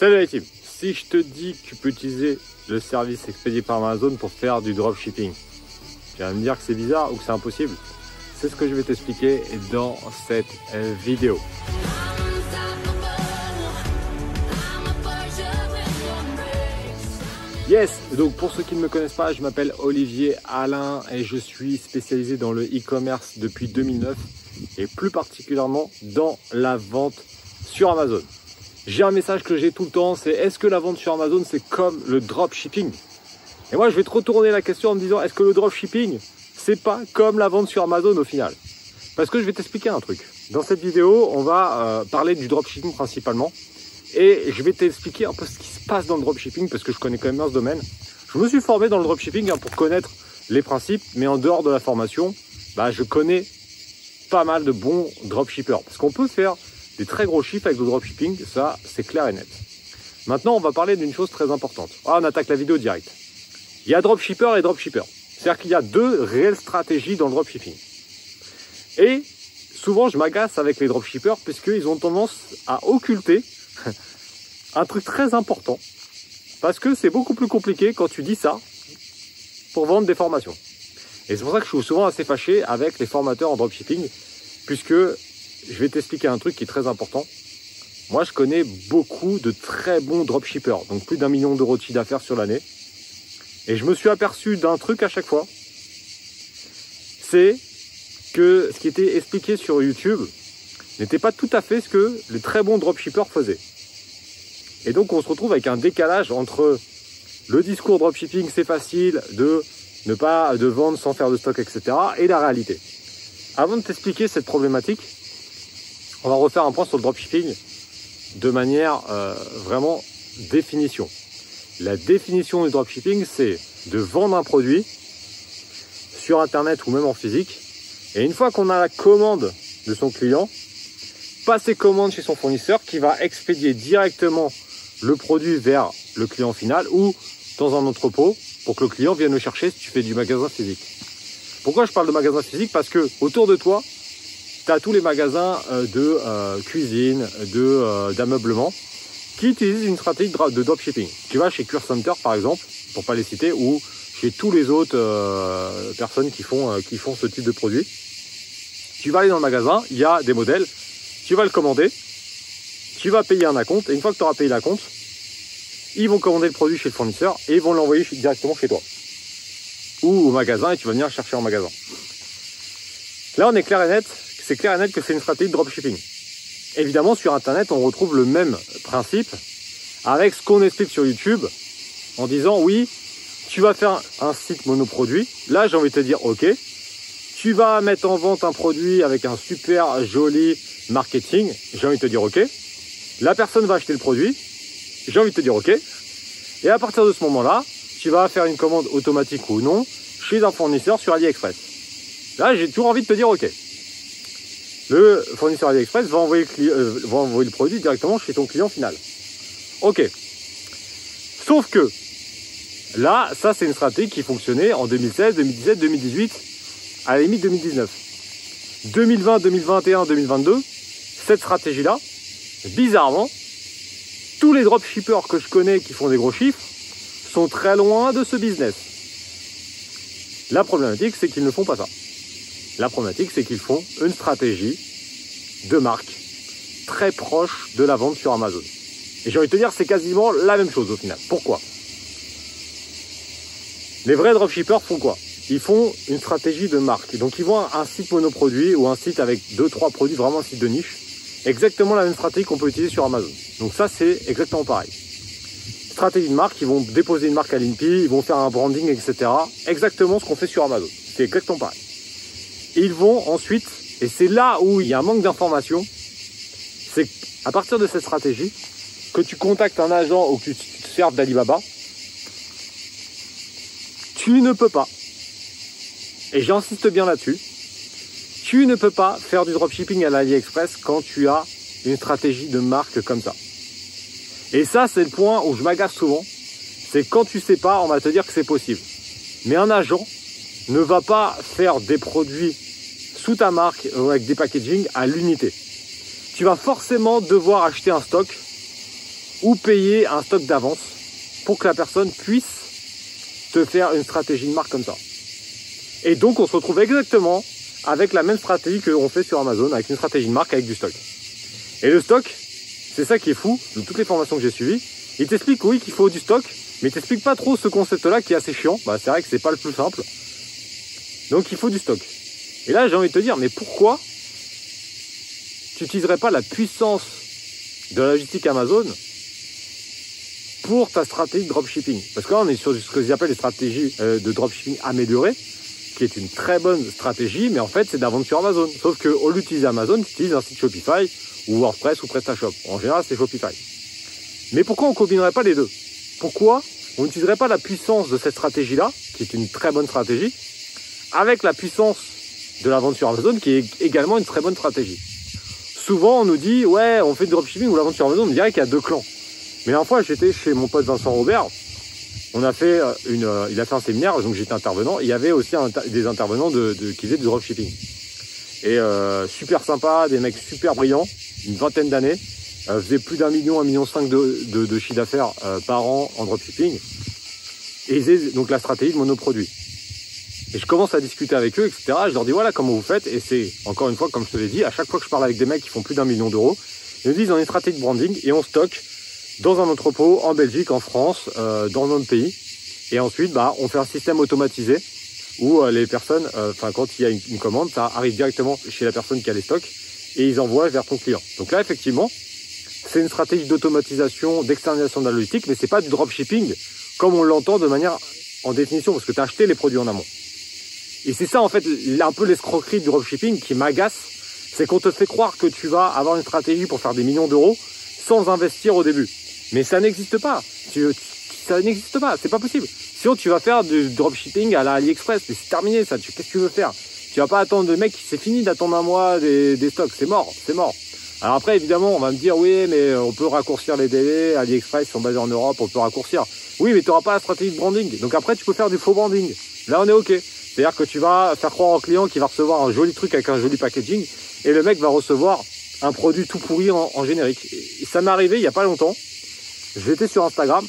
Salut la team Si je te dis que tu peux utiliser le service expédié par Amazon pour faire du dropshipping, tu vas me dire que c'est bizarre ou que c'est impossible C'est ce que je vais t'expliquer dans cette euh, vidéo. Yes, donc pour ceux qui ne me connaissent pas, je m'appelle Olivier Alain et je suis spécialisé dans le e-commerce depuis 2009 et plus particulièrement dans la vente sur Amazon. J'ai un message que j'ai tout le temps, c'est est-ce que la vente sur Amazon c'est comme le dropshipping? Et moi je vais te retourner la question en me disant est-ce que le dropshipping c'est pas comme la vente sur Amazon au final? Parce que je vais t'expliquer un truc. Dans cette vidéo, on va euh, parler du dropshipping principalement et je vais t'expliquer un peu ce qui se passe dans le dropshipping parce que je connais quand même bien ce domaine. Je me suis formé dans le dropshipping hein, pour connaître les principes, mais en dehors de la formation, bah, je connais pas mal de bons dropshippers parce qu'on peut faire des très gros chiffres avec le dropshipping, ça c'est clair et net. Maintenant, on va parler d'une chose très importante. Ah, on attaque la vidéo direct. Il y a dropshipper et dropshipper. C'est-à-dire qu'il y a deux réelles stratégies dans le dropshipping. Et souvent, je m'agace avec les dropshippers puisqu'ils ont tendance à occulter un truc très important. Parce que c'est beaucoup plus compliqué quand tu dis ça pour vendre des formations. Et c'est pour ça que je suis souvent assez fâché avec les formateurs en dropshipping, puisque je vais t'expliquer un truc qui est très important. Moi, je connais beaucoup de très bons dropshippers, donc plus d'un million d'euros de chiffre d'affaires sur l'année. Et je me suis aperçu d'un truc à chaque fois. C'est que ce qui était expliqué sur YouTube n'était pas tout à fait ce que les très bons dropshippers faisaient. Et donc, on se retrouve avec un décalage entre le discours dropshipping, c'est facile, de ne pas de vendre sans faire de stock, etc., et la réalité. Avant de t'expliquer cette problématique, on va refaire un point sur le dropshipping de manière euh, vraiment définition. La définition du dropshipping, c'est de vendre un produit sur Internet ou même en physique. Et une fois qu'on a la commande de son client, passer commande chez son fournisseur qui va expédier directement le produit vers le client final ou dans un entrepôt pour que le client vienne le chercher si tu fais du magasin physique. Pourquoi je parle de magasin physique? Parce que autour de toi, tu as tous les magasins euh, de euh, cuisine, de euh, d'ameublement qui utilisent une stratégie de dropshipping. Tu vas chez Cure Center par exemple, pour pas les citer, ou chez tous les autres personnes qui font qui font ce type de produit. Tu vas aller dans le magasin, il y a des modèles, tu vas le commander, tu vas payer un acompte, et une fois que tu auras payé l'acompte, ils vont commander le produit chez le fournisseur et ils vont l'envoyer directement chez toi. Ou au magasin et tu vas venir chercher en magasin. Là, on est clair et net c'est clair et net que c'est une stratégie de dropshipping. Évidemment, sur Internet, on retrouve le même principe avec ce qu'on explique sur YouTube en disant oui, tu vas faire un site monoproduit. Là, j'ai envie de te dire ok. Tu vas mettre en vente un produit avec un super joli marketing. J'ai envie de te dire ok. La personne va acheter le produit. J'ai envie de te dire ok. Et à partir de ce moment-là, tu vas faire une commande automatique ou non chez un fournisseur sur AliExpress. Là, j'ai toujours envie de te dire ok le fournisseur AliExpress va envoyer, le, euh, va envoyer le produit directement chez ton client final. Ok. Sauf que là, ça c'est une stratégie qui fonctionnait en 2016, 2017, 2018, à la limite 2019. 2020, 2021, 2022, cette stratégie-là, bizarrement, tous les dropshippers que je connais qui font des gros chiffres sont très loin de ce business. La problématique, c'est qu'ils ne font pas ça. La problématique, c'est qu'ils font une stratégie de marque très proche de la vente sur Amazon. Et j'ai envie de te dire, c'est quasiment la même chose au final. Pourquoi? Les vrais dropshippers font quoi? Ils font une stratégie de marque. Donc ils vont un site monoproduit ou un site avec deux trois produits, vraiment un site de niche. Exactement la même stratégie qu'on peut utiliser sur Amazon. Donc ça, c'est exactement pareil. Stratégie de marque, ils vont déposer une marque à l'INPI, ils vont faire un branding, etc. Exactement ce qu'on fait sur Amazon. C'est exactement pareil. Ils vont ensuite, et c'est là où il y a un manque d'information, c'est à partir de cette stratégie, que tu contactes un agent ou que tu te serves d'Alibaba, tu ne peux pas, et j'insiste bien là-dessus, tu ne peux pas faire du dropshipping à l'AliExpress quand tu as une stratégie de marque comme ça. Et ça, c'est le point où je m'agace souvent. C'est quand tu sais pas, on va te dire que c'est possible. Mais un agent ne va pas faire des produits sous ta marque euh, avec des packaging à l'unité. Tu vas forcément devoir acheter un stock ou payer un stock d'avance pour que la personne puisse te faire une stratégie de marque comme ça. Et donc on se retrouve exactement avec la même stratégie que fait sur Amazon, avec une stratégie de marque avec du stock. Et le stock, c'est ça qui est fou, de toutes les formations que j'ai suivies, il t'explique oui qu'il faut du stock, mais il t'explique pas trop ce concept-là qui est assez chiant. Bah, c'est vrai que c'est pas le plus simple. Donc il faut du stock. Et là, j'ai envie de te dire, mais pourquoi tu n'utiliserais pas la puissance de la logistique Amazon pour ta stratégie de dropshipping? Parce que là, on est sur ce que j'appelle les stratégies euh, de dropshipping améliorées, qui est une très bonne stratégie, mais en fait, c'est de sur Amazon. Sauf que au lieu d'utiliser Amazon, tu utilises un site Shopify ou WordPress ou PrestaShop. En général, c'est Shopify. Mais pourquoi on ne combinerait pas les deux? Pourquoi on n'utiliserait pas la puissance de cette stratégie-là, qui est une très bonne stratégie, avec la puissance de la vente sur Amazon, qui est également une très bonne stratégie Souvent, on nous dit, ouais, on fait du dropshipping ou la vente sur Amazon, on dirait qu'il y a deux clans. Mais la fois, j'étais chez mon pote Vincent Robert, on a fait euh, une, euh, il a fait un séminaire, donc j'étais intervenant. il y avait aussi des intervenants de, qui faisaient du dropshipping. Et euh, super sympa, des mecs super brillants, une vingtaine d'années, euh, faisaient plus d'un million, un million cinq de, de, de chiffre d'affaires par an en dropshipping. Et ils faisaient donc la stratégie de monoproduit. Et je commence à discuter avec eux, etc. Je leur dis voilà comment vous faites. Et c'est encore une fois, comme je te l'ai dit, à chaque fois que je parle avec des mecs qui font plus d'un million d'euros, ils me disent on une stratégie de branding et on stocke dans un entrepôt en Belgique, en France, euh, dans notre pays. Et ensuite, bah, on fait un système automatisé où euh, les personnes, euh, enfin quand il y a une, commande, ça arrive directement chez la personne qui a les stocks et ils envoient vers ton client. Donc là, effectivement, c'est une stratégie d'automatisation, d'externalisation de la logistique, mais c'est pas du dropshipping comme on l'entend de manière en définition, parce que tu as acheté les produits en amont. Et c'est ça en fait un peu l'escroquerie du dropshipping qui m'agace, c'est qu'on te fait croire que tu vas avoir une stratégie pour faire des millions d'euros sans investir au début. Mais ça n'existe pas. ça n'existe pas, c'est pas possible. Sinon, tu vas faire du dropshipping à la AliExpress, c'est terminé ça. Qu'est-ce que tu veux faire? Tu vas pas attendre le mec, c'est fini d'attendre un mois des, stocks, c'est mort, c'est mort. Alors après, évidemment, on va me dire, oui, mais on peut raccourcir les délais, AliExpress sont basés en Europe, on peut raccourcir. Oui, mais tu n'auras pas la stratégie de branding. Donc après, tu peux faire du faux branding. Là, on est OK. C'est-à-dire que tu vas faire croire au client qu'il va recevoir un joli truc avec un joli packaging et le mec va recevoir un produit tout pourri en, générique. Ça m'est arrivé il n'y a pas longtemps j'étais sur Instagram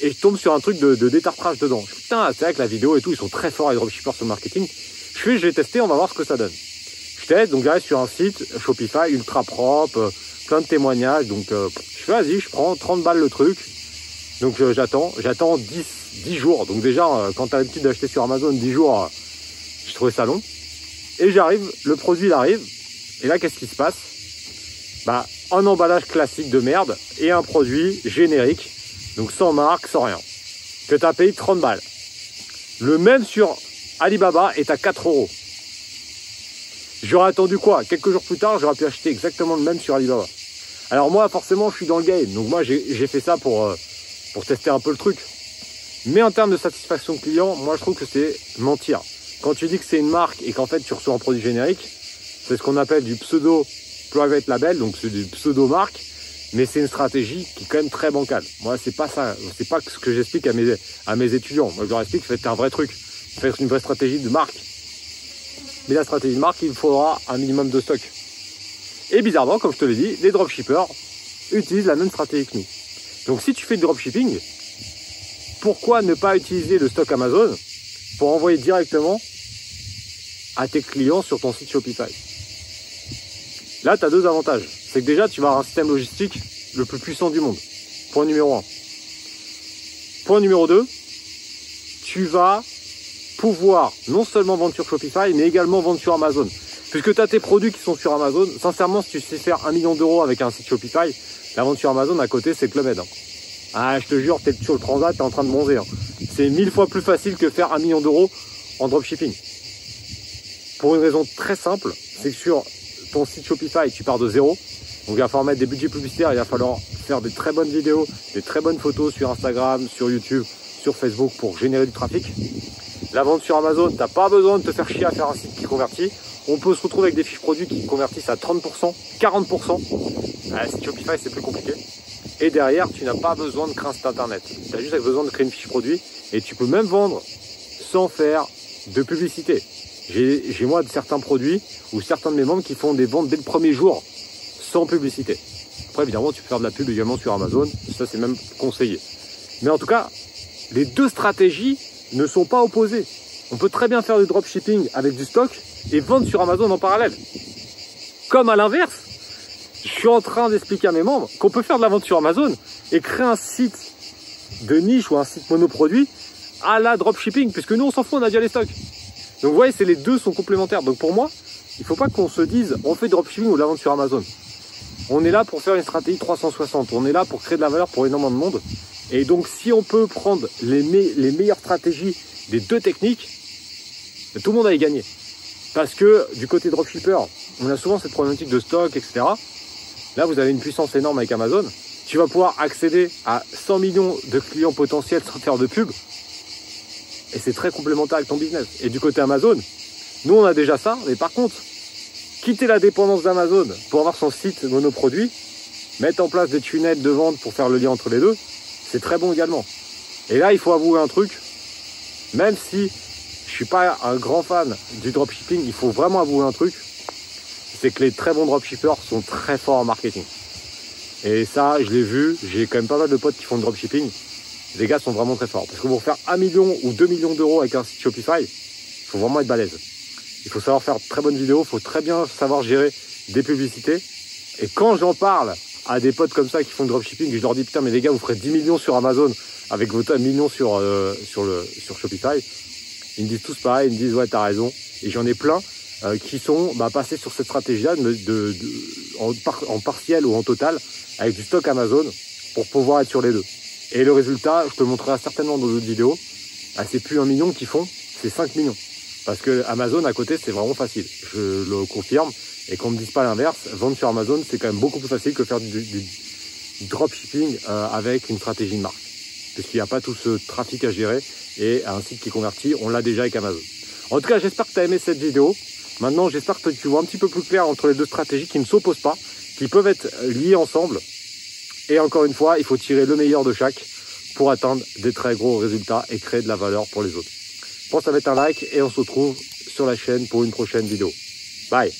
et je tombe sur un truc de, détartrage dedans. Je putain, c'est vrai que la vidéo et tout, ils sont très forts les dropshippers sur le marketing. Je fais, je vais tester, on va voir ce que ça donne. Je teste, donc j'arrive sur un site Shopify ultra propre, euh, plein de témoignages. Donc euh, je fais, vas-y, je prends 30 balles le truc. Donc j'attends, j'attends 10, 10 jours. Donc déjà, quand tu as l'habitude d'acheter sur Amazon 10 jours, je trouvais ça long. Et j'arrive, le produit il arrive. Et là, qu'est-ce qui se passe? Bah, un emballage classique de merde et un produit générique, donc sans marque, sans rien, que tu as payé 30 balles. Le même sur Alibaba est à 4 euros. J'aurais attendu quoi? Quelques jours plus tard, j'aurais pu acheter exactement le même sur Alibaba. Alors moi, forcément, je suis dans le game, donc moi j'ai fait ça euh, pour tester un peu le truc. Mais en termes de satisfaction client, moi je trouve que c'est mentir. Quand tu dis que c'est une marque et qu'en fait tu reçois un produit générique, c'est ce qu'on appelle du pseudo private label, donc c'est des pseudo-marques, mais c'est une stratégie qui est quand même très bancale. Moi, c'est pas ça, c'est pas ce que j'explique à mes, à mes étudiants. Moi, je leur explique, faites un vrai truc, faites une vraie stratégie de marque. Mais la stratégie de marque, il faudra un minimum de stock. Et bizarrement, comme je te l'ai dit, les dropshippers utilisent la même stratégie que nous. Donc si tu fais du dropshipping, pourquoi ne pas utiliser le stock Amazon pour envoyer directement à tes clients sur ton site Shopify? Là, tu as deux avantages. C'est que déjà, tu vas avoir un système logistique le plus puissant du monde. Point numéro un. Point numéro 2, tu vas pouvoir non seulement vendre sur Shopify, mais également vendre sur Amazon. Puisque tu as tes produits qui sont sur Amazon, sincèrement, si tu sais faire un million d'euros avec un site Shopify, la vente sur Amazon à côté, c'est Club Med. Hein. Ah, je te jure, tu es sur le transat, tu es en train de bronzer. Hein. C'est mille fois plus facile que faire un million d'euros en dropshipping. Pour une raison très simple, c'est que sur ton site Shopify, tu pars de zéro. Donc il va falloir mettre des budgets publicitaires, il va falloir faire des très bonnes vidéos, des très bonnes photos sur Instagram, sur YouTube, sur Facebook pour générer du trafic. La vente sur Amazon, tu n'as pas besoin de te faire chier à faire un site qui convertit. On peut se retrouver avec des fiches produits qui convertissent à 30%, 40%. Ah, site Shopify, c'est plus compliqué. Et derrière, tu n'as pas besoin de créer un internet. Tu as juste besoin de créer une fiche produit et tu peux même vendre sans faire de publicité. J'ai moi certains produits ou certains de mes membres qui font des ventes dès le premier jour sans publicité. Après, évidemment, tu peux faire de la pub également sur Amazon. Ça, c'est même conseillé. Mais en tout cas, les deux stratégies ne sont pas opposées. On peut très bien faire du dropshipping avec du stock et vendre sur Amazon en parallèle. Comme à l'inverse, je suis en train d'expliquer à mes membres qu'on peut faire de la vente sur Amazon et créer un site de niche ou un site monoproduit à la dropshipping, puisque nous on s'en fout, on a déjà les stocks. Donc vous voyez, c'est les deux sont complémentaires. Donc pour moi, il ne faut pas qu'on se dise on fait dropshipping ou de la vente sur Amazon. On est là pour faire une stratégie 360. On est là pour créer de la valeur pour énormément de monde. Et donc, si on peut prendre les, meilleures stratégies des deux techniques, tout le monde a y gagné. Parce que du côté dropshipper, on a souvent cette problématique de stock, etc. Là, vous avez une puissance énorme avec Amazon. Tu vas pouvoir accéder à 100 millions de clients potentiels sans faire de pub. Et c'est très complémentaire avec ton business. Et du côté Amazon, nous, on a déjà ça. Mais par contre, quitter la dépendance d'Amazon pour avoir son site monoproduit, mettre en place des tunnels de vente pour faire le lien entre les deux, c'est très bon également. Et là, il faut avouer un truc, même si je suis pas un grand fan du dropshipping, il faut vraiment avouer un truc, c'est que les très bons dropshippers sont très forts en marketing. Et ça, je l'ai vu, j'ai quand même pas mal de potes qui font du dropshipping. Les gars sont vraiment très forts. Parce que pour faire 1 million ou 2 millions d'euros avec un site Shopify, il faut vraiment être balèze. Il faut savoir faire très bonnes vidéos, il faut très bien savoir gérer des publicités. Et quand j'en parle à des potes comme ça qui font du dropshipping, je leur dis putain mais les gars vous ferez 10 millions sur Amazon avec votre 1 million sur, euh, sur, le, sur Shopify. Ils me disent tous pareil, ils me disent ouais t'as raison. Et j'en ai plein euh, qui sont bah, passés sur cette stratégie-là de, en, en, partiel ou en total avec du stock Amazon pour pouvoir être sur les deux. Et le résultat, je te montrerai certainement dans d'autres vidéos, ah, c'est plus un million qu'ils font, c'est 5 millions. Parce que Amazon à côté, c'est vraiment facile. Je le confirme. Et qu'on ne me dise pas l'inverse, vendre sur Amazon, c'est quand même beaucoup plus facile que faire du, du dropshipping euh, avec une stratégie de marque. Puisqu'il n'y a pas tout ce trafic à gérer et un site qui convertit, on l'a déjà avec Amazon. En tout cas, j'espère que tu as aimé cette vidéo. Maintenant, j'espère que tu vois un petit peu plus clair entre les deux stratégies qui ne s'opposent pas, qui peuvent être liées ensemble. Et encore une fois, il faut tirer le meilleur de chaque pour atteindre des très gros résultats et créer de la valeur pour les autres. Pense à mettre un like et on se retrouve sur la chaîne pour une prochaine vidéo. Bye